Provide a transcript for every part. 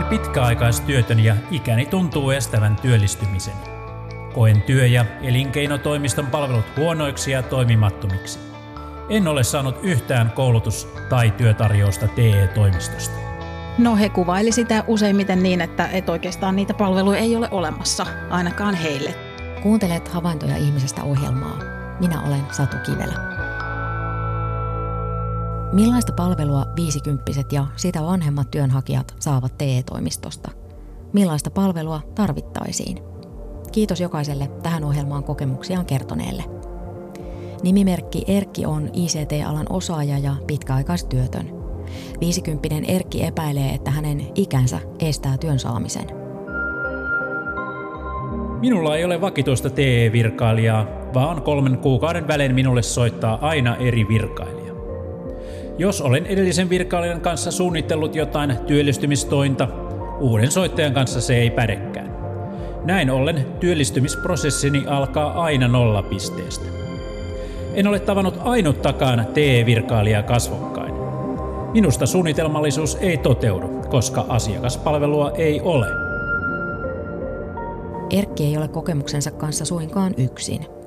Olen pitkäaikaistyötön ja ikäni tuntuu estävän työllistymiseni. Koen työ- ja elinkeinotoimiston palvelut huonoiksi ja toimimattomiksi. En ole saanut yhtään koulutus- tai työtarjousta TE-toimistosta. No he kuvaili sitä useimmiten niin, että, että oikeastaan niitä palveluja ei ole olemassa, ainakaan heille. Kuuntelet havaintoja ihmisestä ohjelmaa. Minä olen Satu Kivelä. Millaista palvelua viisikymppiset ja sitä vanhemmat työnhakijat saavat TE-toimistosta? Millaista palvelua tarvittaisiin? Kiitos jokaiselle tähän ohjelmaan kokemuksiaan kertoneelle. Nimimerkki Erkki on ICT-alan osaaja ja pitkäaikaistyötön. Viisikymppinen Erkki epäilee, että hänen ikänsä estää työn saamisen. Minulla ei ole vakituista TE-virkailijaa, vaan kolmen kuukauden välein minulle soittaa aina eri virkailija. Jos olen edellisen virkailijan kanssa suunnitellut jotain työllistymistointa, uuden soittajan kanssa se ei pädekään. Näin ollen työllistymisprosessini alkaa aina nollapisteestä. En ole tavannut ainuttakaan TE-virkailijaa kasvokkain. Minusta suunnitelmallisuus ei toteudu, koska asiakaspalvelua ei ole. Erkki ei ole kokemuksensa kanssa suinkaan yksin –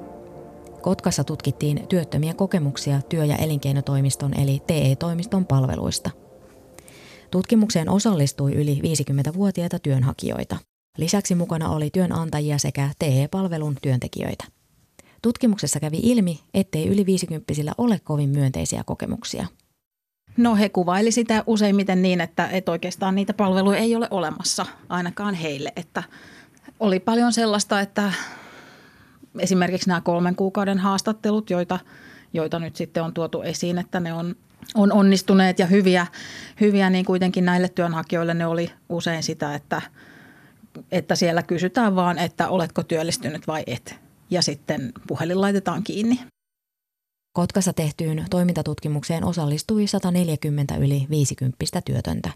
Kotkassa tutkittiin työttömien kokemuksia työ- ja elinkeinotoimiston eli TE-toimiston palveluista. Tutkimukseen osallistui yli 50-vuotiaita työnhakijoita. Lisäksi mukana oli työnantajia sekä TE-palvelun työntekijöitä. Tutkimuksessa kävi ilmi, ettei yli 50 ole kovin myönteisiä kokemuksia. No he kuvaili sitä useimmiten niin, että, että oikeastaan niitä palveluja ei ole olemassa, ainakaan heille. Että oli paljon sellaista, että esimerkiksi nämä kolmen kuukauden haastattelut, joita, joita nyt sitten on tuotu esiin, että ne on, on onnistuneet ja hyviä, hyviä, niin kuitenkin näille työnhakijoille ne oli usein sitä, että, että siellä kysytään vaan, että oletko työllistynyt vai et. Ja sitten puhelin laitetaan kiinni. Kotkassa tehtyyn toimintatutkimukseen osallistui 140 yli 50 työtöntä.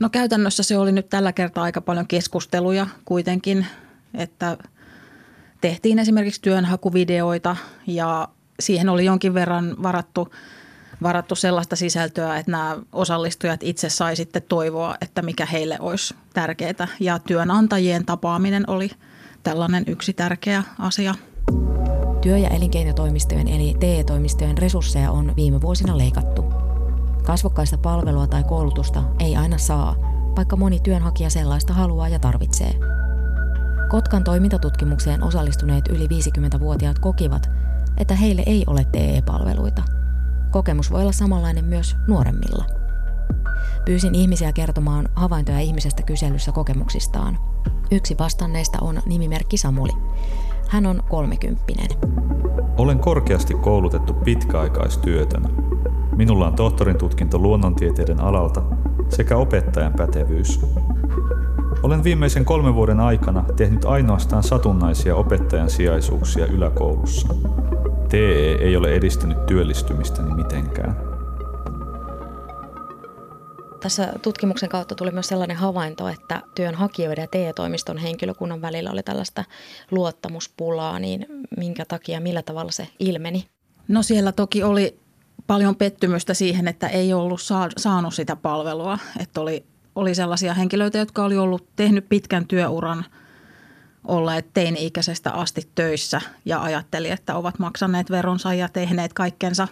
No käytännössä se oli nyt tällä kertaa aika paljon keskusteluja kuitenkin, että – tehtiin esimerkiksi työnhakuvideoita ja siihen oli jonkin verran varattu, varattu sellaista sisältöä, että nämä osallistujat itse sai sitten toivoa, että mikä heille olisi tärkeää. Ja työnantajien tapaaminen oli tällainen yksi tärkeä asia. Työ- ja elinkeinotoimistojen eli TE-toimistojen resursseja on viime vuosina leikattu. Kasvokkaista palvelua tai koulutusta ei aina saa, vaikka moni työnhakija sellaista haluaa ja tarvitsee – Kotkan toimintatutkimukseen osallistuneet yli 50-vuotiaat kokivat, että heille ei ole TE-palveluita. Kokemus voi olla samanlainen myös nuoremmilla. Pyysin ihmisiä kertomaan havaintoja ihmisestä kyselyssä kokemuksistaan. Yksi vastanneista on nimimerkki Samuli. Hän on kolmekymppinen. Olen korkeasti koulutettu pitkäaikaistyötön. Minulla on tohtorin tutkinto luonnontieteiden alalta sekä opettajan pätevyys. Olen viimeisen kolmen vuoden aikana tehnyt ainoastaan satunnaisia opettajan sijaisuuksia yläkoulussa. TE ei ole edistänyt työllistymistäni mitenkään. Tässä tutkimuksen kautta tuli myös sellainen havainto, että työnhakijoiden ja TE-toimiston henkilökunnan välillä oli tällaista luottamuspulaa, niin minkä takia, millä tavalla se ilmeni? No siellä toki oli paljon pettymystä siihen, että ei ollut saanut sitä palvelua, että oli oli sellaisia henkilöitä, jotka oli ollut tehnyt pitkän työuran, olleet teini-ikäisestä asti töissä ja ajatteli, että ovat maksaneet veronsa ja tehneet kaikkensa.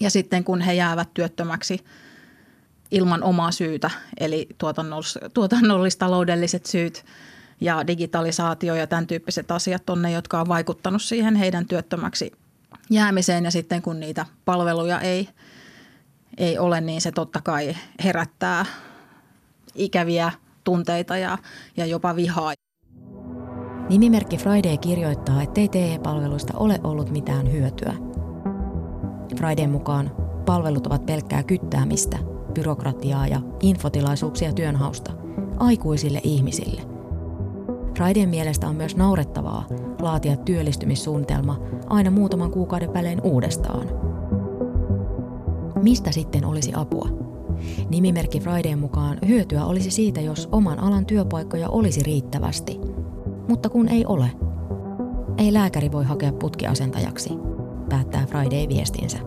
Ja sitten kun he jäävät työttömäksi ilman omaa syytä, eli tuotannollis-taloudelliset syyt ja digitalisaatio ja tämän tyyppiset asiat on ne, jotka on vaikuttanut siihen heidän työttömäksi jäämiseen. Ja sitten kun niitä palveluja ei, ei ole, niin se totta kai herättää – ikäviä tunteita ja, ja jopa vihaa. Nimimerkki Friday kirjoittaa, ettei TE-palveluista ole ollut mitään hyötyä. Friday mukaan palvelut ovat pelkkää kyttäämistä, byrokratiaa ja infotilaisuuksia työnhausta aikuisille ihmisille. Fridayn mielestä on myös naurettavaa laatia työllistymissuunnitelma aina muutaman kuukauden välein uudestaan. Mistä sitten olisi apua? Nimimerkki Fridayn mukaan hyötyä olisi siitä, jos oman alan työpaikkoja olisi riittävästi. Mutta kun ei ole. Ei lääkäri voi hakea putkiasentajaksi, päättää Friday viestinsä.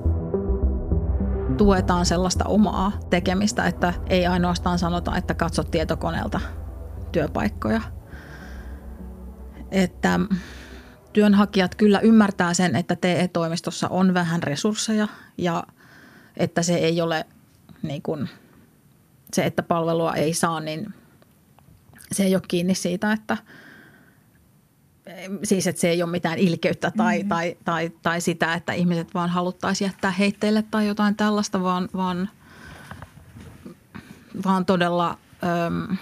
Tuetaan sellaista omaa tekemistä, että ei ainoastaan sanota, että katsot tietokoneelta, työpaikkoja. Että työnhakijat kyllä ymmärtää sen, että TE-toimistossa on vähän resursseja ja että se ei ole niin kuin, se, että palvelua ei saa, niin se ei ole kiinni siitä, että siis että se ei ole mitään ilkeyttä tai, mm-hmm. tai, tai, tai sitä, että ihmiset vaan haluttaisiin jättää heitteille tai jotain tällaista, vaan, vaan, vaan todella äm,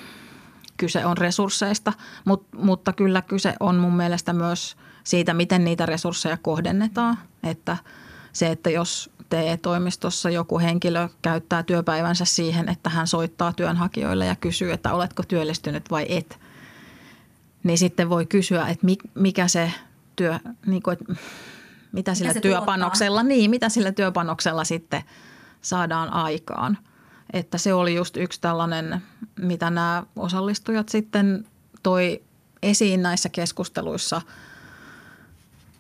kyse on resursseista, Mut, mutta kyllä kyse on mun mielestä myös siitä, miten niitä resursseja kohdennetaan, että se, että jos TE-toimistossa joku henkilö käyttää työpäivänsä siihen, että hän soittaa työnhakijoille ja kysyy, että oletko työllistynyt vai et, niin sitten voi kysyä, että mikä se työ, niin kuin, että mitä sillä työpanoksella, tuottaa? niin, mitä sillä työpanoksella sitten saadaan aikaan. Että se oli just yksi tällainen, mitä nämä osallistujat sitten toi esiin näissä keskusteluissa –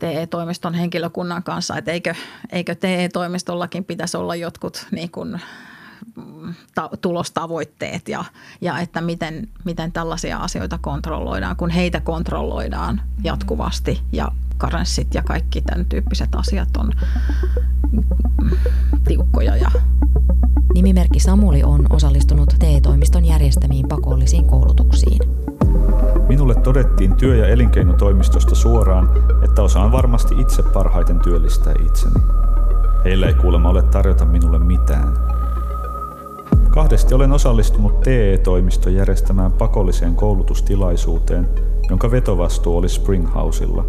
TE-toimiston henkilökunnan kanssa, että eikö, eikö TE-toimistollakin pitäisi olla jotkut niin kuin, ta- tulostavoitteet ja, ja että miten, miten tällaisia asioita kontrolloidaan, kun heitä kontrolloidaan jatkuvasti ja karenssit ja kaikki tämän tyyppiset asiat on tiukkoja. Ja Nimimerkki Samuli on osallistunut TE-toimiston järjestämiin pakollisiin koulutuksiin. Minulle todettiin työ- ja elinkeinotoimistosta suoraan, että osaan varmasti itse parhaiten työllistää itseni. Heillä ei kuulemma ole tarjota minulle mitään. Kahdesti olen osallistunut TE-toimiston järjestämään pakolliseen koulutustilaisuuteen, jonka vetovastuu oli Springhausilla.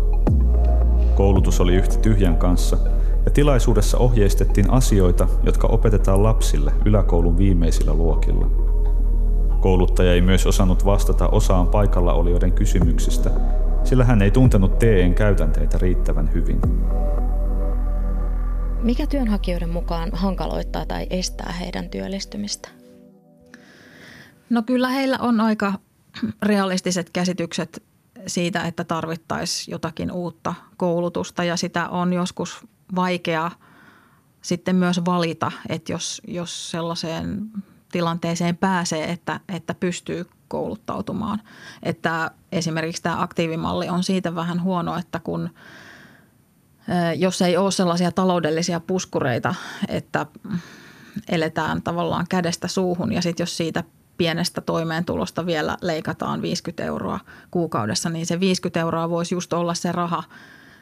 Koulutus oli yhtä tyhjän kanssa, ja tilaisuudessa ohjeistettiin asioita, jotka opetetaan lapsille yläkoulun viimeisillä luokilla. Kouluttaja ei myös osannut vastata osaan paikalla olijoiden kysymyksistä, sillä hän ei tuntenut TEn käytänteitä riittävän hyvin. Mikä työnhakijoiden mukaan hankaloittaa tai estää heidän työllistymistä? No kyllä heillä on aika realistiset käsitykset siitä, että tarvittaisiin jotakin uutta koulutusta ja sitä on joskus vaikea sitten myös valita, että jos, jos sellaiseen tilanteeseen pääsee, että, että pystyy kouluttautumaan. Että esimerkiksi tämä aktiivimalli on siitä vähän huono, että kun jos ei ole sellaisia taloudellisia puskureita, että eletään tavallaan kädestä suuhun ja sitten jos siitä pienestä toimeentulosta vielä leikataan 50 euroa kuukaudessa, niin se 50 euroa voisi just olla se raha,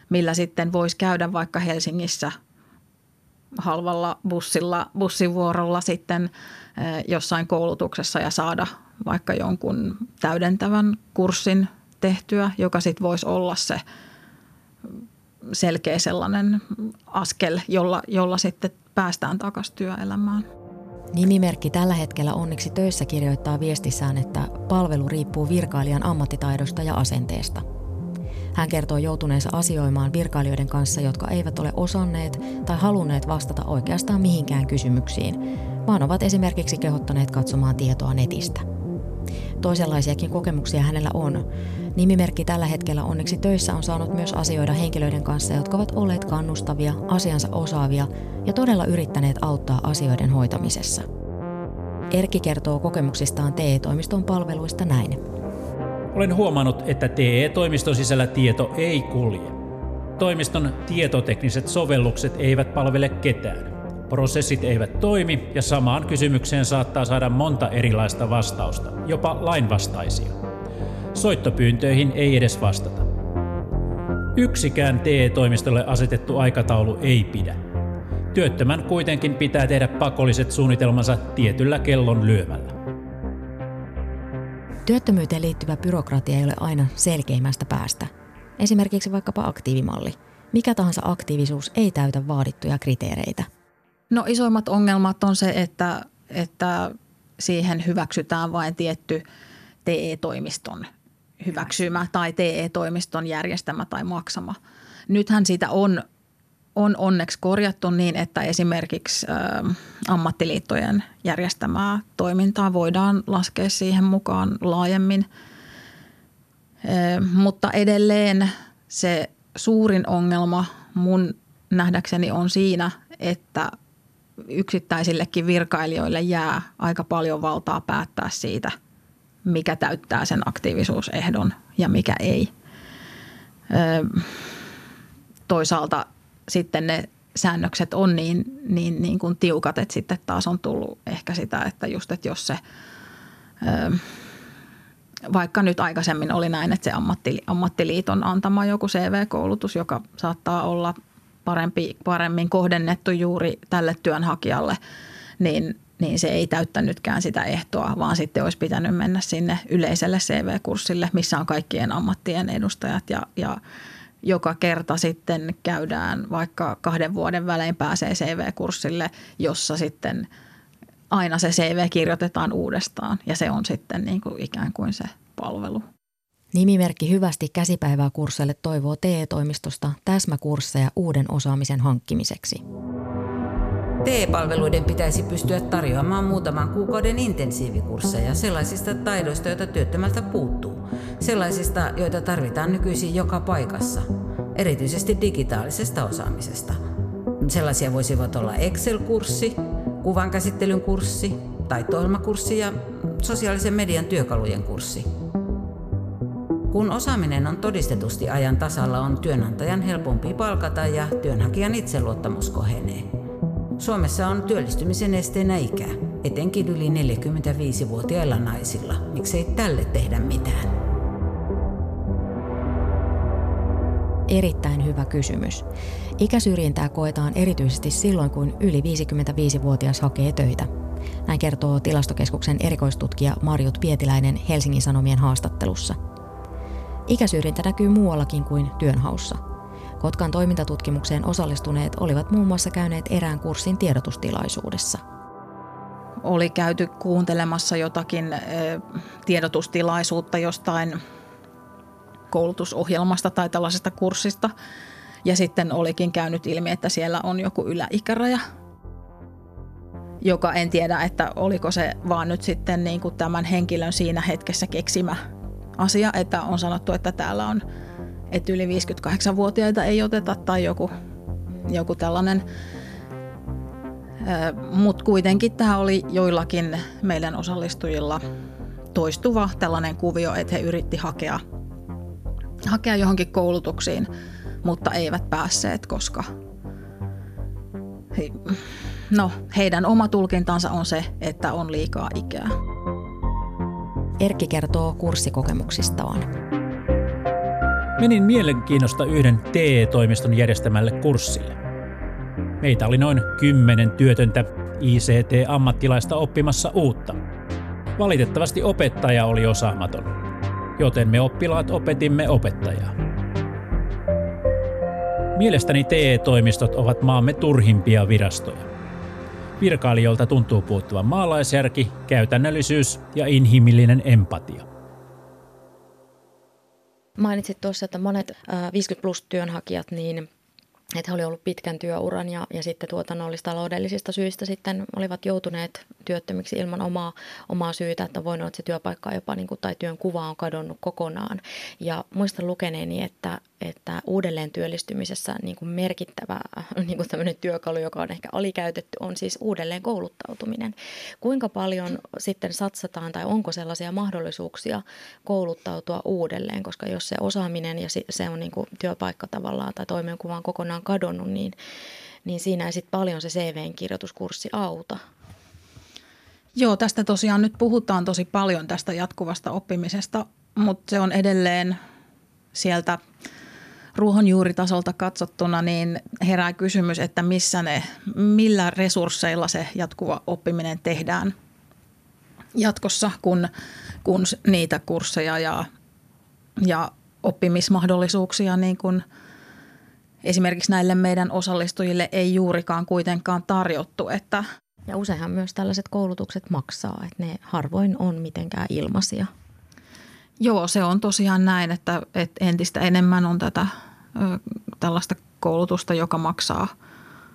millä sitten voisi käydä vaikka Helsingissä halvalla bussilla, bussivuorolla sitten jossain koulutuksessa ja saada vaikka jonkun täydentävän kurssin tehtyä, joka sitten voisi olla se selkeä sellainen askel, jolla, jolla sitten päästään takaisin työelämään. Nimimerkki tällä hetkellä onneksi töissä kirjoittaa viestissään, että palvelu riippuu virkailijan ammattitaidosta ja asenteesta. Hän kertoo joutuneensa asioimaan virkailijoiden kanssa, jotka eivät ole osanneet tai halunneet vastata oikeastaan mihinkään kysymyksiin, vaan ovat esimerkiksi kehottaneet katsomaan tietoa netistä. Toisenlaisiakin kokemuksia hänellä on. Nimimerkki tällä hetkellä onneksi töissä on saanut myös asioida henkilöiden kanssa, jotka ovat olleet kannustavia, asiansa osaavia ja todella yrittäneet auttaa asioiden hoitamisessa. Erkki kertoo kokemuksistaan TE-toimiston palveluista näin. Olen huomannut, että TE-toimiston sisällä tieto ei kulje. Toimiston tietotekniset sovellukset eivät palvele ketään. Prosessit eivät toimi ja samaan kysymykseen saattaa saada monta erilaista vastausta, jopa lainvastaisia. Soittopyyntöihin ei edes vastata. Yksikään TE-toimistolle asetettu aikataulu ei pidä. Työttömän kuitenkin pitää tehdä pakolliset suunnitelmansa tietyllä kellon lyömällä. Työttömyyteen liittyvä byrokratia ei ole aina selkeimmästä päästä. Esimerkiksi vaikkapa aktiivimalli. Mikä tahansa aktiivisuus ei täytä vaadittuja kriteereitä – No isoimmat ongelmat on se, että, että siihen hyväksytään vain tietty TE-toimiston hyväksymä tai TE-toimiston järjestämä tai maksama. Nythän siitä on, on onneksi korjattu niin, että esimerkiksi ä, ammattiliittojen järjestämää toimintaa voidaan laskea siihen mukaan laajemmin. Ä, mutta edelleen se suurin ongelma mun nähdäkseni on siinä, että yksittäisillekin virkailijoille jää aika paljon valtaa päättää siitä, mikä täyttää sen aktiivisuusehdon ja mikä ei. Toisaalta sitten ne säännökset on niin, niin, niin kuin tiukat, että sitten taas on tullut ehkä sitä, että just, että jos se vaikka nyt aikaisemmin oli näin, että se ammattiliiton antama joku CV-koulutus, joka saattaa olla parempi, paremmin kohdennettu juuri tälle työnhakijalle, niin, niin se ei täyttänytkään sitä ehtoa, vaan sitten olisi pitänyt mennä sinne yleiselle CV-kurssille, missä on kaikkien ammattien edustajat ja, ja joka kerta sitten käydään vaikka kahden vuoden välein pääsee CV-kurssille, jossa sitten aina se CV kirjoitetaan uudestaan ja se on sitten niin kuin ikään kuin se palvelu. Nimimerkki Hyvästi käsipäivää kursseille toivoo TE-toimistosta täsmäkursseja uuden osaamisen hankkimiseksi. TE-palveluiden pitäisi pystyä tarjoamaan muutaman kuukauden intensiivikursseja sellaisista taidoista, joita työttömältä puuttuu. Sellaisista, joita tarvitaan nykyisin joka paikassa. Erityisesti digitaalisesta osaamisesta. Sellaisia voisivat olla Excel-kurssi, kuvankäsittelyn kurssi, taitoilmakurssi ja sosiaalisen median työkalujen kurssi. Kun osaaminen on todistetusti ajan tasalla, on työnantajan helpompi palkata ja työnhakijan itseluottamus kohenee. Suomessa on työllistymisen esteenä ikä, etenkin yli 45-vuotiailla naisilla. Miksei tälle tehdä mitään? Erittäin hyvä kysymys. Ikäsyrjintää koetaan erityisesti silloin, kun yli 55-vuotias hakee töitä. Näin kertoo tilastokeskuksen erikoistutkija Marjut Pietiläinen Helsingin Sanomien haastattelussa – Ikäsyrjintä näkyy muuallakin kuin työnhaussa. Kotkan toimintatutkimukseen osallistuneet olivat muun muassa käyneet erään kurssin tiedotustilaisuudessa. Oli käyty kuuntelemassa jotakin tiedotustilaisuutta jostain koulutusohjelmasta tai tällaisesta kurssista. Ja sitten olikin käynyt ilmi, että siellä on joku yläikäraja, joka en tiedä, että oliko se vaan nyt sitten niin kuin tämän henkilön siinä hetkessä keksimä asia, että on sanottu, että täällä on, että yli 58-vuotiaita ei oteta tai joku, joku tällainen. Mutta kuitenkin tämä oli joillakin meidän osallistujilla toistuva tällainen kuvio, että he yritti hakea, hakea johonkin koulutuksiin, mutta eivät päässeet, koska he, no, heidän oma tulkintansa on se, että on liikaa ikää. Erkki kertoo kurssikokemuksistaan. Menin mielenkiinnosta yhden TE-toimiston järjestämälle kurssille. Meitä oli noin kymmenen työtöntä ICT-ammattilaista oppimassa uutta. Valitettavasti opettaja oli osaamaton, joten me oppilaat opetimme opettajaa. Mielestäni TE-toimistot ovat maamme turhimpia virastoja. Virkailijoilta tuntuu puuttuvan maalaisjärki, käytännöllisyys ja inhimillinen empatia. Mainitsit tuossa, että monet 50 plus työnhakijat niin että he olivat ollut pitkän työuran ja, ja sitten tuotannollis-taloudellisista syistä sitten olivat joutuneet työttömiksi ilman omaa, omaa syytä, että voinut olla, että se työpaikka jopa niin kuin, tai työn kuva on kadonnut kokonaan. Ja muistan lukeneeni, että, että uudelleen työllistymisessä niin kuin merkittävä niin kuin tämmöinen työkalu, joka on ehkä alikäytetty, on siis uudelleen kouluttautuminen. Kuinka paljon sitten satsataan tai onko sellaisia mahdollisuuksia kouluttautua uudelleen, koska jos se osaaminen ja se on niin kuin työpaikka tavallaan tai toimenkuva on kadonnut, niin, niin siinä ei sitten paljon se CV-kirjoituskurssi auta. Joo, tästä tosiaan nyt puhutaan tosi paljon tästä jatkuvasta oppimisesta, mutta se on edelleen sieltä ruohonjuuritasolta katsottuna, niin herää kysymys, että missä ne, millä resursseilla se jatkuva oppiminen tehdään jatkossa, kun, kun niitä kursseja ja, ja oppimismahdollisuuksia niin kuin esimerkiksi näille meidän osallistujille ei juurikaan kuitenkaan tarjottu, että – ja useinhan myös tällaiset koulutukset maksaa, että ne harvoin on mitenkään ilmaisia. Joo, se on tosiaan näin, että, että entistä enemmän on tätä tällaista koulutusta, joka maksaa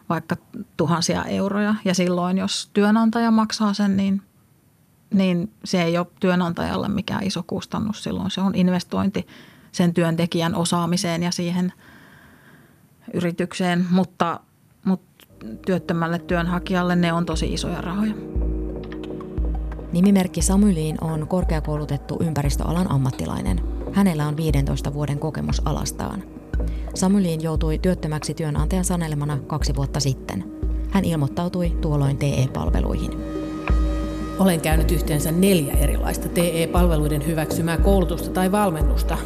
vaikka tuhansia euroja. Ja silloin, jos työnantaja maksaa sen, niin, niin se ei ole työnantajalle mikään iso kustannus. Silloin se on investointi sen työntekijän osaamiseen ja siihen yritykseen, mutta työttömälle työnhakijalle ne on tosi isoja rahoja. Nimimerkki Samuliin on korkeakoulutettu ympäristöalan ammattilainen. Hänellä on 15 vuoden kokemus alastaan. Samuliin joutui työttömäksi työnantajan sanelemana kaksi vuotta sitten. Hän ilmoittautui tuolloin TE-palveluihin. Olen käynyt yhteensä neljä erilaista TE-palveluiden hyväksymää koulutusta tai valmennusta.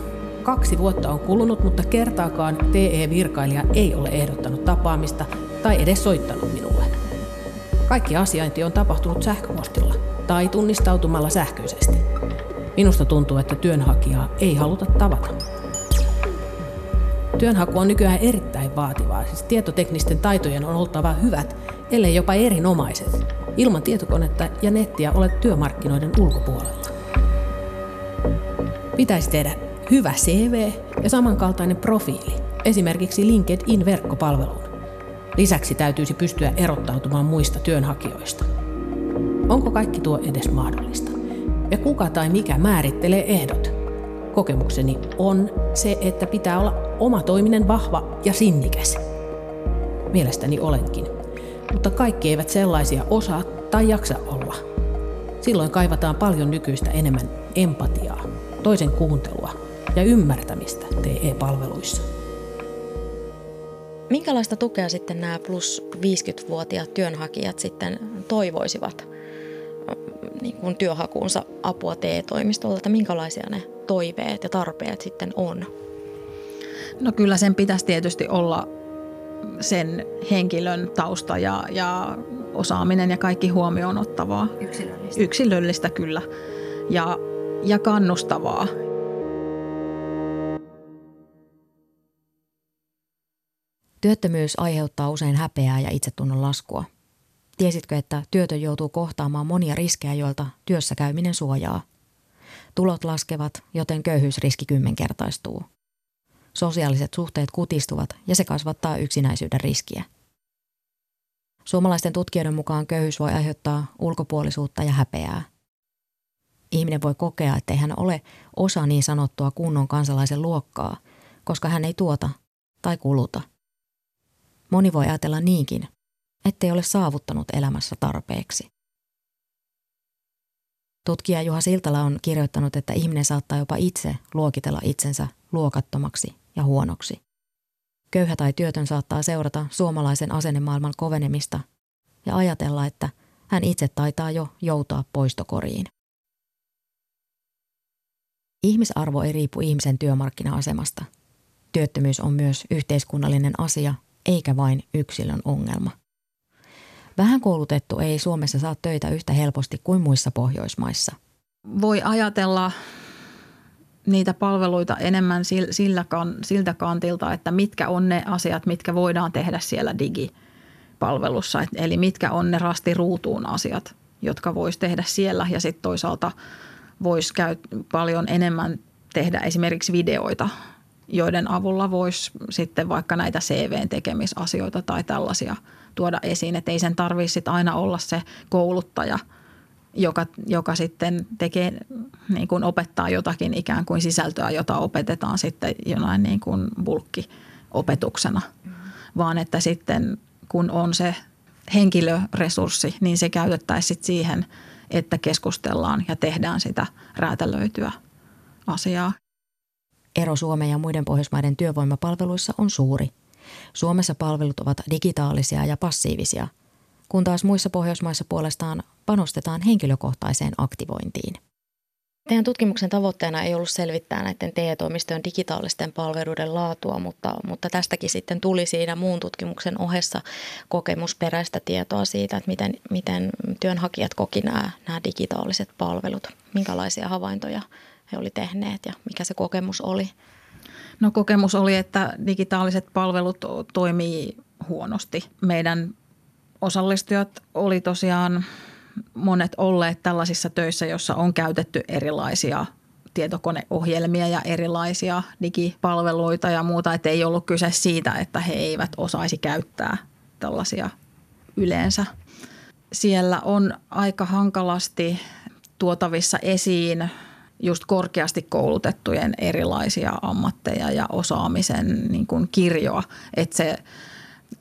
Kaksi vuotta on kulunut, mutta kertaakaan TE-virkailija ei ole ehdottanut tapaamista tai edes soittanut minulle. Kaikki asiointi on tapahtunut sähköpostilla tai tunnistautumalla sähköisesti. Minusta tuntuu, että työnhakijaa ei haluta tavata. Työnhaku on nykyään erittäin vaativaa, siis tietoteknisten taitojen on oltava hyvät, ellei jopa erinomaiset. Ilman tietokonetta ja nettiä olet työmarkkinoiden ulkopuolella. Pitäisi tehdä hyvä CV ja samankaltainen profiili, esimerkiksi LinkedIn-verkkopalveluun. Lisäksi täytyisi pystyä erottautumaan muista työnhakijoista. Onko kaikki tuo edes mahdollista? Ja kuka tai mikä määrittelee ehdot? Kokemukseni on se, että pitää olla oma toiminen vahva ja sinnikäs. Mielestäni olenkin. Mutta kaikki eivät sellaisia osaa tai jaksa olla. Silloin kaivataan paljon nykyistä enemmän empatiaa, toisen kuuntelua ja ymmärtämistä TE-palveluissa. Minkälaista tukea sitten nämä plus 50-vuotiaat työnhakijat sitten toivoisivat niin kuin työhakuunsa apua TE-toimistolta? Minkälaisia ne toiveet ja tarpeet sitten on? No kyllä sen pitäisi tietysti olla sen henkilön tausta ja, ja osaaminen ja kaikki huomioon ottavaa. Yksilöllistä. Yksilöllistä kyllä ja, ja kannustavaa. Työttömyys aiheuttaa usein häpeää ja itsetunnon laskua. Tiesitkö, että työtön joutuu kohtaamaan monia riskejä, joilta työssä käyminen suojaa? Tulot laskevat, joten köyhyysriski kymmenkertaistuu. Sosiaaliset suhteet kutistuvat ja se kasvattaa yksinäisyyden riskiä. Suomalaisten tutkijoiden mukaan köyhyys voi aiheuttaa ulkopuolisuutta ja häpeää. Ihminen voi kokea, ettei hän ole osa niin sanottua kunnon kansalaisen luokkaa, koska hän ei tuota tai kuluta. Moni voi ajatella niinkin, ettei ole saavuttanut elämässä tarpeeksi. Tutkija Juha Siltala on kirjoittanut, että ihminen saattaa jopa itse luokitella itsensä luokattomaksi ja huonoksi. Köyhä tai työtön saattaa seurata suomalaisen asennemaailman kovenemista ja ajatella, että hän itse taitaa jo joutaa poistokoriin. Ihmisarvo ei riipu ihmisen työmarkkina-asemasta. Työttömyys on myös yhteiskunnallinen asia, eikä vain yksilön ongelma. Vähän koulutettu ei Suomessa saa töitä yhtä helposti kuin muissa Pohjoismaissa. Voi ajatella niitä palveluita enemmän sillä, siltä kantilta, että mitkä on ne asiat, mitkä voidaan tehdä siellä digipalvelussa. Eli mitkä on ne rastiruutuun asiat, jotka voisi tehdä siellä ja sitten toisaalta voisi käy paljon enemmän tehdä esimerkiksi videoita, joiden avulla voisi sitten vaikka näitä CVn tekemisasioita tai tällaisia tuoda esiin. Että ei sen tarvitse aina olla se kouluttaja – joka, joka sitten tekee, niin kuin opettaa jotakin ikään kuin sisältöä, jota opetetaan sitten jonain niin kuin bulkkiopetuksena. Mm. Vaan että sitten kun on se henkilöresurssi, niin se käytettäisiin siihen, että keskustellaan ja tehdään sitä räätälöityä asiaa. Ero Suomen ja muiden Pohjoismaiden työvoimapalveluissa on suuri. Suomessa palvelut ovat digitaalisia ja passiivisia – kun taas muissa Pohjoismaissa puolestaan panostetaan henkilökohtaiseen aktivointiin. Teidän tutkimuksen tavoitteena ei ollut selvittää näiden TE-toimistojen digitaalisten palveluiden laatua, mutta, mutta tästäkin sitten tuli siinä muun tutkimuksen ohessa kokemusperäistä tietoa siitä, että miten, miten työnhakijat koki nämä, nämä digitaaliset palvelut. Minkälaisia havaintoja he olivat tehneet ja mikä se kokemus oli? No kokemus oli, että digitaaliset palvelut toimii huonosti. Meidän osallistujat oli tosiaan monet olleet tällaisissa töissä, jossa on käytetty erilaisia tietokoneohjelmia ja erilaisia digipalveluita ja muuta. Että ei ollut kyse siitä, että he eivät osaisi käyttää tällaisia yleensä. Siellä on aika hankalasti tuotavissa esiin just korkeasti koulutettujen erilaisia ammatteja ja osaamisen niin kuin kirjoa. Että se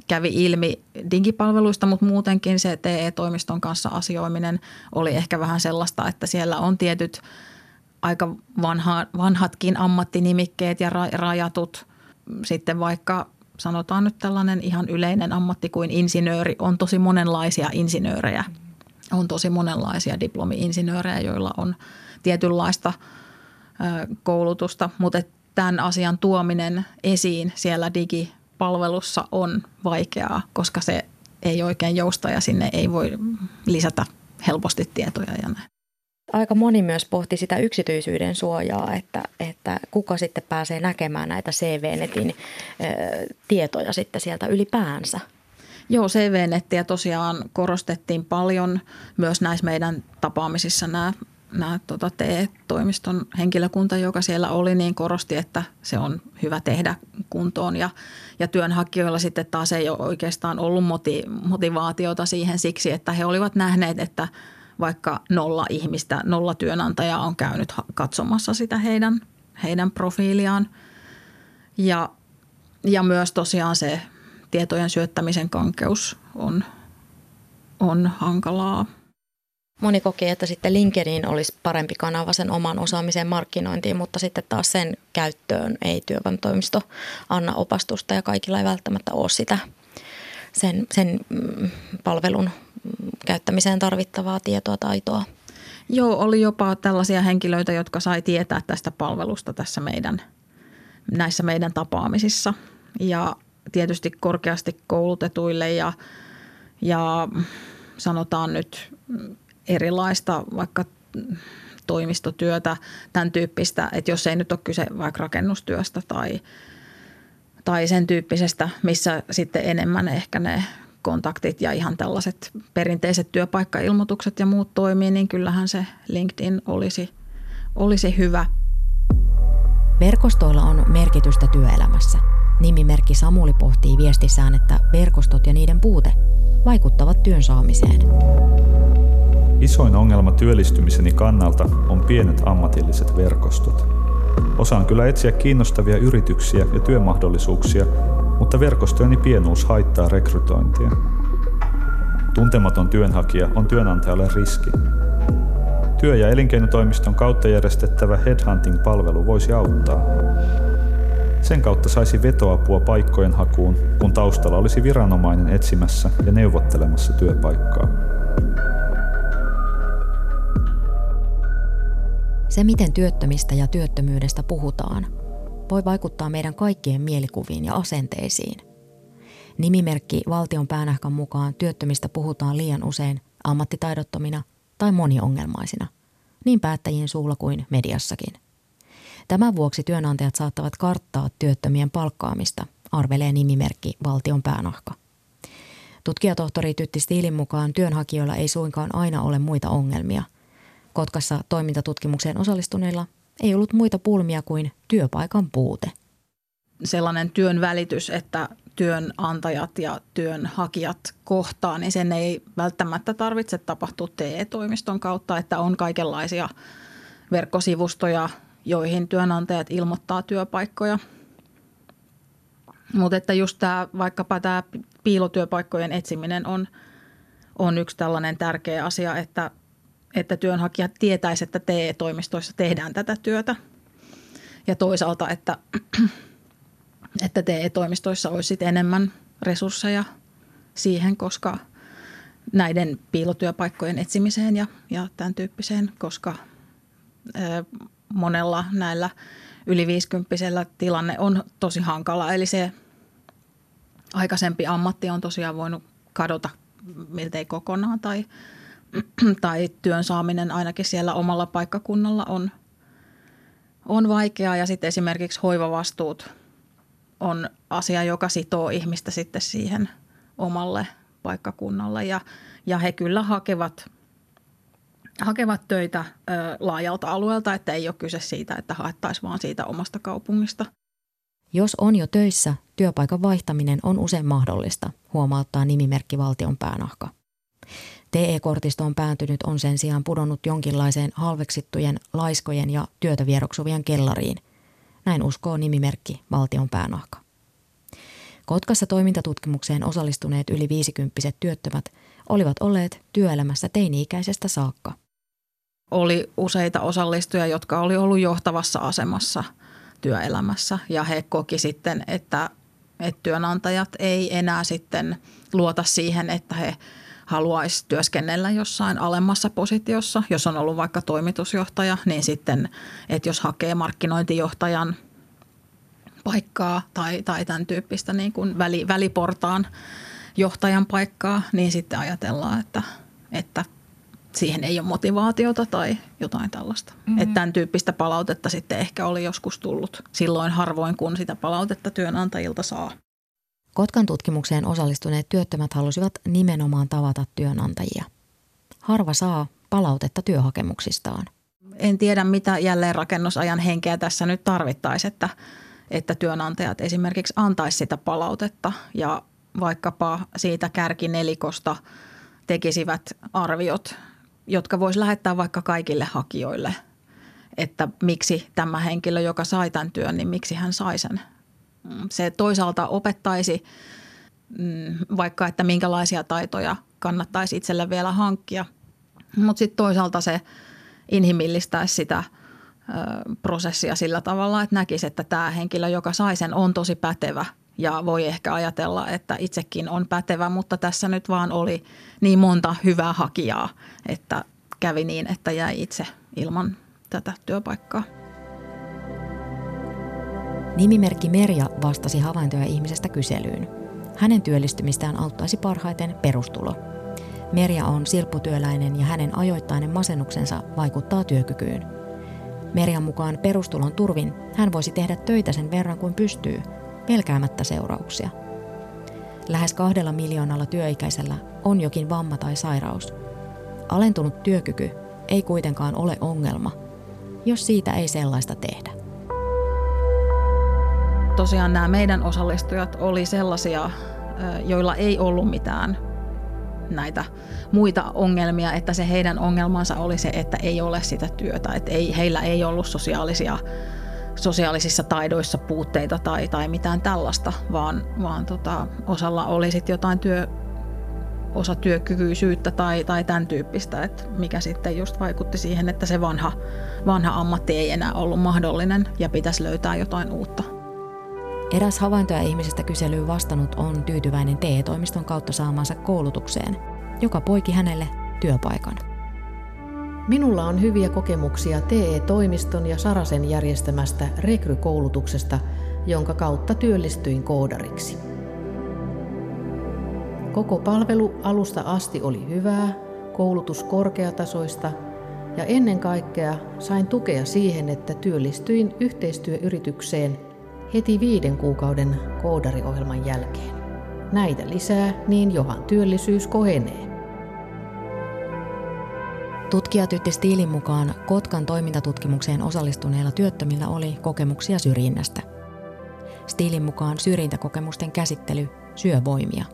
kävi ilmi digipalveluista, mutta muutenkin se TE-toimiston kanssa asioiminen oli ehkä vähän sellaista, että siellä on tietyt aika vanha, vanhatkin ammattinimikkeet ja rajatut. Sitten vaikka sanotaan nyt tällainen ihan yleinen ammatti kuin insinööri, on tosi monenlaisia insinöörejä. On tosi monenlaisia diplomi-insinöörejä, joilla on tietynlaista koulutusta, mutta tämän asian tuominen esiin siellä digipalvelussa on vaikeaa, koska se ei oikein jousta ja sinne ei voi lisätä helposti tietoja ja näin. Aika moni myös pohti sitä yksityisyyden suojaa, että, että kuka sitten pääsee näkemään näitä CV-netin ö, tietoja sitten sieltä ylipäänsä. Joo, CV-nettiä tosiaan korostettiin paljon myös näissä meidän tapaamisissa nämä nämä tota, TE-toimiston henkilökunta, joka siellä oli, niin korosti, että se on hyvä tehdä kuntoon. Ja, ja työnhakijoilla sitten taas ei ole oikeastaan ollut moti, motivaatiota siihen siksi, että he olivat nähneet, että vaikka nolla ihmistä, nolla työnantajaa on käynyt katsomassa sitä heidän, heidän profiiliaan. Ja, ja myös tosiaan se tietojen syöttämisen kankeus on, on hankalaa. Moni koki, että sitten LinkedIn olisi parempi kanava sen oman osaamisen markkinointiin, mutta sitten taas sen käyttöön ei työvoimatoimisto anna opastusta ja kaikilla ei välttämättä ole sitä sen, sen mm, palvelun käyttämiseen tarvittavaa tietoa, taitoa. Joo, oli jopa tällaisia henkilöitä, jotka sai tietää tästä palvelusta tässä meidän, näissä meidän tapaamisissa. Ja tietysti korkeasti koulutetuille ja, ja sanotaan nyt erilaista vaikka toimistotyötä, tämän tyyppistä, että jos ei nyt ole kyse vaikka rakennustyöstä tai, tai sen tyyppisestä, missä sitten enemmän ehkä ne kontaktit ja ihan tällaiset perinteiset työpaikkailmoitukset ja muut toimii, niin kyllähän se LinkedIn olisi, olisi hyvä. Verkostoilla on merkitystä työelämässä. Nimimerkki Samuli pohtii viestissään, että verkostot ja niiden puute vaikuttavat työn saamiseen. Isoin ongelma työllistymiseni kannalta on pienet ammatilliset verkostot. Osaan kyllä etsiä kiinnostavia yrityksiä ja työmahdollisuuksia, mutta verkostojeni pienuus haittaa rekrytointia. Tuntematon työnhakija on työnantajalle riski. Työ- ja elinkeinotoimiston kautta järjestettävä headhunting-palvelu voisi auttaa. Sen kautta saisi vetoapua paikkojen hakuun, kun taustalla olisi viranomainen etsimässä ja neuvottelemassa työpaikkaa. Se, miten työttömistä ja työttömyydestä puhutaan, voi vaikuttaa meidän kaikkien mielikuviin ja asenteisiin. Nimimerkki valtion päänähkan mukaan työttömistä puhutaan liian usein ammattitaidottomina tai moniongelmaisina, niin päättäjien suulla kuin mediassakin. Tämän vuoksi työnantajat saattavat karttaa työttömien palkkaamista, arvelee nimimerkki valtion päänahka. Tutkijatohtori Tytti Stiilin mukaan työnhakijoilla ei suinkaan aina ole muita ongelmia – Kotkassa toimintatutkimukseen osallistuneilla ei ollut muita pulmia kuin työpaikan puute. Sellainen työn välitys, että työnantajat ja työnhakijat kohtaa, niin sen ei välttämättä tarvitse tapahtua TE-toimiston kautta, että on kaikenlaisia verkkosivustoja, joihin työnantajat ilmoittaa työpaikkoja. Mutta että just tämä, vaikkapa tämä piilotyöpaikkojen etsiminen on, on yksi tällainen tärkeä asia, että että työnhakijat tietäisivät, että TE-toimistoissa tehdään tätä työtä. Ja toisaalta, että, että TE-toimistoissa olisi enemmän resursseja siihen, koska näiden piilotyöpaikkojen etsimiseen ja, ja tämän tyyppiseen, koska monella näillä yli 50 tilanne on tosi hankala. Eli se aikaisempi ammatti on tosiaan voinut kadota miltei kokonaan tai – tai työn saaminen ainakin siellä omalla paikkakunnalla on, on vaikeaa. Ja sitten esimerkiksi hoivavastuut on asia, joka sitoo ihmistä sitten siihen omalle paikkakunnalle. Ja, ja he kyllä hakevat, hakevat töitä ö, laajalta alueelta, että ei ole kyse siitä, että haettaisiin vaan siitä omasta kaupungista. Jos on jo töissä, työpaikan vaihtaminen on usein mahdollista, huomauttaa nimimerkki valtion päänahka. TE-kortistoon pääntynyt on sen sijaan pudonnut jonkinlaiseen halveksittujen, laiskojen ja työtä vieroksuvien kellariin. Näin uskoo nimimerkki valtion päänahka. Kotkassa toimintatutkimukseen osallistuneet yli 50 työttömät olivat olleet työelämässä teini-ikäisestä saakka. Oli useita osallistujia, jotka oli ollut johtavassa asemassa työelämässä ja he koki sitten, että, että työnantajat ei enää sitten luota siihen, että he haluaisi työskennellä jossain alemmassa positiossa, jos on ollut vaikka toimitusjohtaja, niin sitten, että jos hakee markkinointijohtajan paikkaa tai, tai tämän tyyppistä niin kuin väli, väliportaan johtajan paikkaa, niin sitten ajatellaan, että, että siihen ei ole motivaatiota tai jotain tällaista. Mm-hmm. Että tämän tyyppistä palautetta sitten ehkä oli joskus tullut silloin harvoin, kun sitä palautetta työnantajilta saa. Kotkan tutkimukseen osallistuneet työttömät halusivat nimenomaan tavata työnantajia. Harva saa palautetta työhakemuksistaan. En tiedä, mitä jälleen rakennusajan henkeä tässä nyt tarvittaisiin, että, että työnantajat esimerkiksi antaisi sitä palautetta ja vaikkapa siitä kärkinelikosta tekisivät arviot, jotka voisi lähettää vaikka kaikille hakijoille, että miksi tämä henkilö, joka sai tämän työn, niin miksi hän sai sen se toisaalta opettaisi mm, vaikka, että minkälaisia taitoja kannattaisi itselle vielä hankkia, mutta sitten toisaalta se inhimillistäisi sitä prosessia sillä tavalla, että näkisi, että tämä henkilö, joka sai sen, on tosi pätevä ja voi ehkä ajatella, että itsekin on pätevä, mutta tässä nyt vaan oli niin monta hyvää hakijaa, että kävi niin, että jäi itse ilman tätä työpaikkaa. Nimimerkki Merja vastasi havaintoja ihmisestä kyselyyn. Hänen työllistymistään auttaisi parhaiten perustulo. Merja on silpputyöläinen ja hänen ajoittainen masennuksensa vaikuttaa työkykyyn. Merjan mukaan perustulon turvin hän voisi tehdä töitä sen verran kuin pystyy, pelkäämättä seurauksia. Lähes kahdella miljoonalla työikäisellä on jokin vamma tai sairaus. Alentunut työkyky ei kuitenkaan ole ongelma, jos siitä ei sellaista tehdä tosiaan nämä meidän osallistujat oli sellaisia, joilla ei ollut mitään näitä muita ongelmia, että se heidän ongelmansa oli se, että ei ole sitä työtä, että ei, heillä ei ollut sosiaalisia, sosiaalisissa taidoissa puutteita tai, tai mitään tällaista, vaan, vaan tota, osalla oli sitten jotain työ, osatyökykyisyyttä tai, tai tämän tyyppistä, että mikä sitten just vaikutti siihen, että se vanha, vanha ammatti ei enää ollut mahdollinen ja pitäisi löytää jotain uutta. Eräs havaintoja ihmisestä kyselyyn vastannut on tyytyväinen TE-toimiston kautta saamansa koulutukseen, joka poiki hänelle työpaikan. Minulla on hyviä kokemuksia TE-toimiston ja Sarasen järjestämästä rekrykoulutuksesta, jonka kautta työllistyin koodariksi. Koko palvelu alusta asti oli hyvää, koulutus korkeatasoista ja ennen kaikkea sain tukea siihen, että työllistyin yhteistyöyritykseen heti viiden kuukauden koodariohjelman jälkeen. Näitä lisää, niin Johan työllisyys kohenee. Tutkija Tytti Stiilin mukaan Kotkan toimintatutkimukseen osallistuneilla työttömillä oli kokemuksia syrjinnästä. Stiilin mukaan syrjintäkokemusten käsittely syö voimia.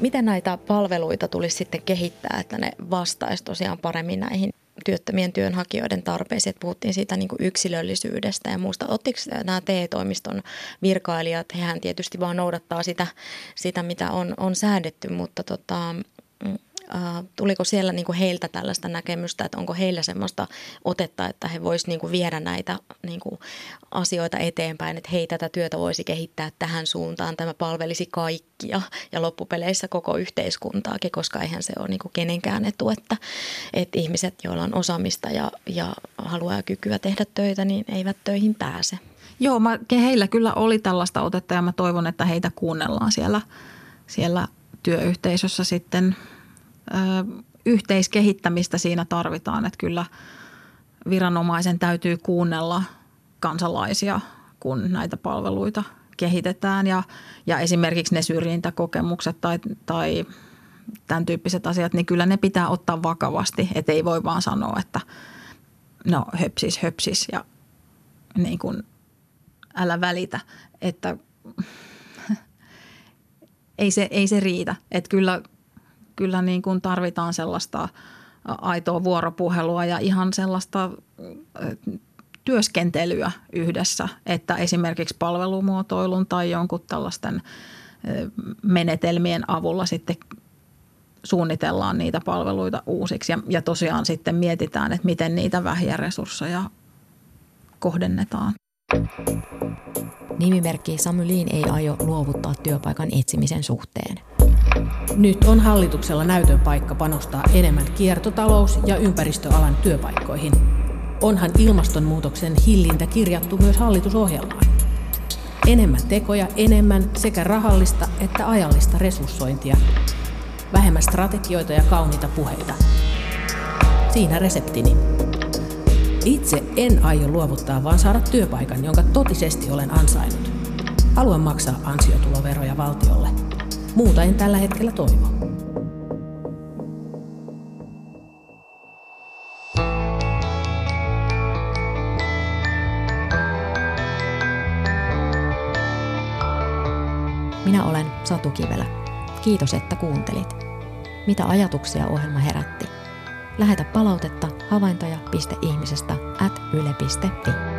Miten näitä palveluita tulisi sitten kehittää, että ne vastaisi tosiaan paremmin näihin työttömien työnhakijoiden tarpeisiin. Että puhuttiin siitä niin kuin yksilöllisyydestä ja muusta. Ottiko nämä TE-toimiston virkailijat, hehän tietysti vaan noudattaa sitä, sitä mitä on, on säädetty, mutta tota, Äh, tuliko siellä niin kuin heiltä tällaista näkemystä, että onko heillä semmoista otetta, että he voisivat niin viedä näitä niin kuin asioita eteenpäin, että hei tätä työtä voisi kehittää tähän suuntaan, tämä palvelisi kaikkia ja loppupeleissä koko yhteiskuntaakin, koska eihän se ole niin kuin kenenkään etu, että, että ihmiset, joilla on osaamista ja, ja haluaa ja kykyä tehdä töitä, niin eivät töihin pääse. Joo, mä, heillä kyllä oli tällaista otetta ja mä toivon, että heitä kuunnellaan siellä, siellä työyhteisössä sitten – yhteiskehittämistä siinä tarvitaan, että kyllä viranomaisen täytyy kuunnella kansalaisia, kun näitä palveluita kehitetään ja, ja esimerkiksi ne syrjintäkokemukset tai, tai tämän tyyppiset asiat, niin kyllä ne pitää ottaa vakavasti, että ei voi vaan sanoa, että no höpsis, höpsis ja niin kuin älä välitä, että ei se, ei se riitä. Että kyllä kyllä niin kuin tarvitaan sellaista aitoa vuoropuhelua ja ihan sellaista työskentelyä yhdessä, että esimerkiksi palvelumuotoilun tai jonkun tällaisten menetelmien avulla sitten suunnitellaan niitä palveluita uusiksi ja, ja tosiaan sitten mietitään, että miten niitä vähiä resursseja kohdennetaan. Nimimerkki Samylin ei aio luovuttaa työpaikan etsimisen suhteen. Nyt on hallituksella näytön paikka panostaa enemmän kiertotalous- ja ympäristöalan työpaikkoihin. Onhan ilmastonmuutoksen hillintä kirjattu myös hallitusohjelmaan. Enemmän tekoja, enemmän sekä rahallista että ajallista resurssointia. Vähemmän strategioita ja kauniita puheita. Siinä reseptini. Itse en aio luovuttaa, vaan saada työpaikan, jonka totisesti olen ansainnut. Haluan maksaa ansiotuloveroja valtiolle. Muuta en tällä hetkellä toivo. Minä olen Satu Kivelä. Kiitos, että kuuntelit. Mitä ajatuksia ohjelma herätti? Lähetä palautetta havaintoja.ihmisestä at yle.fi.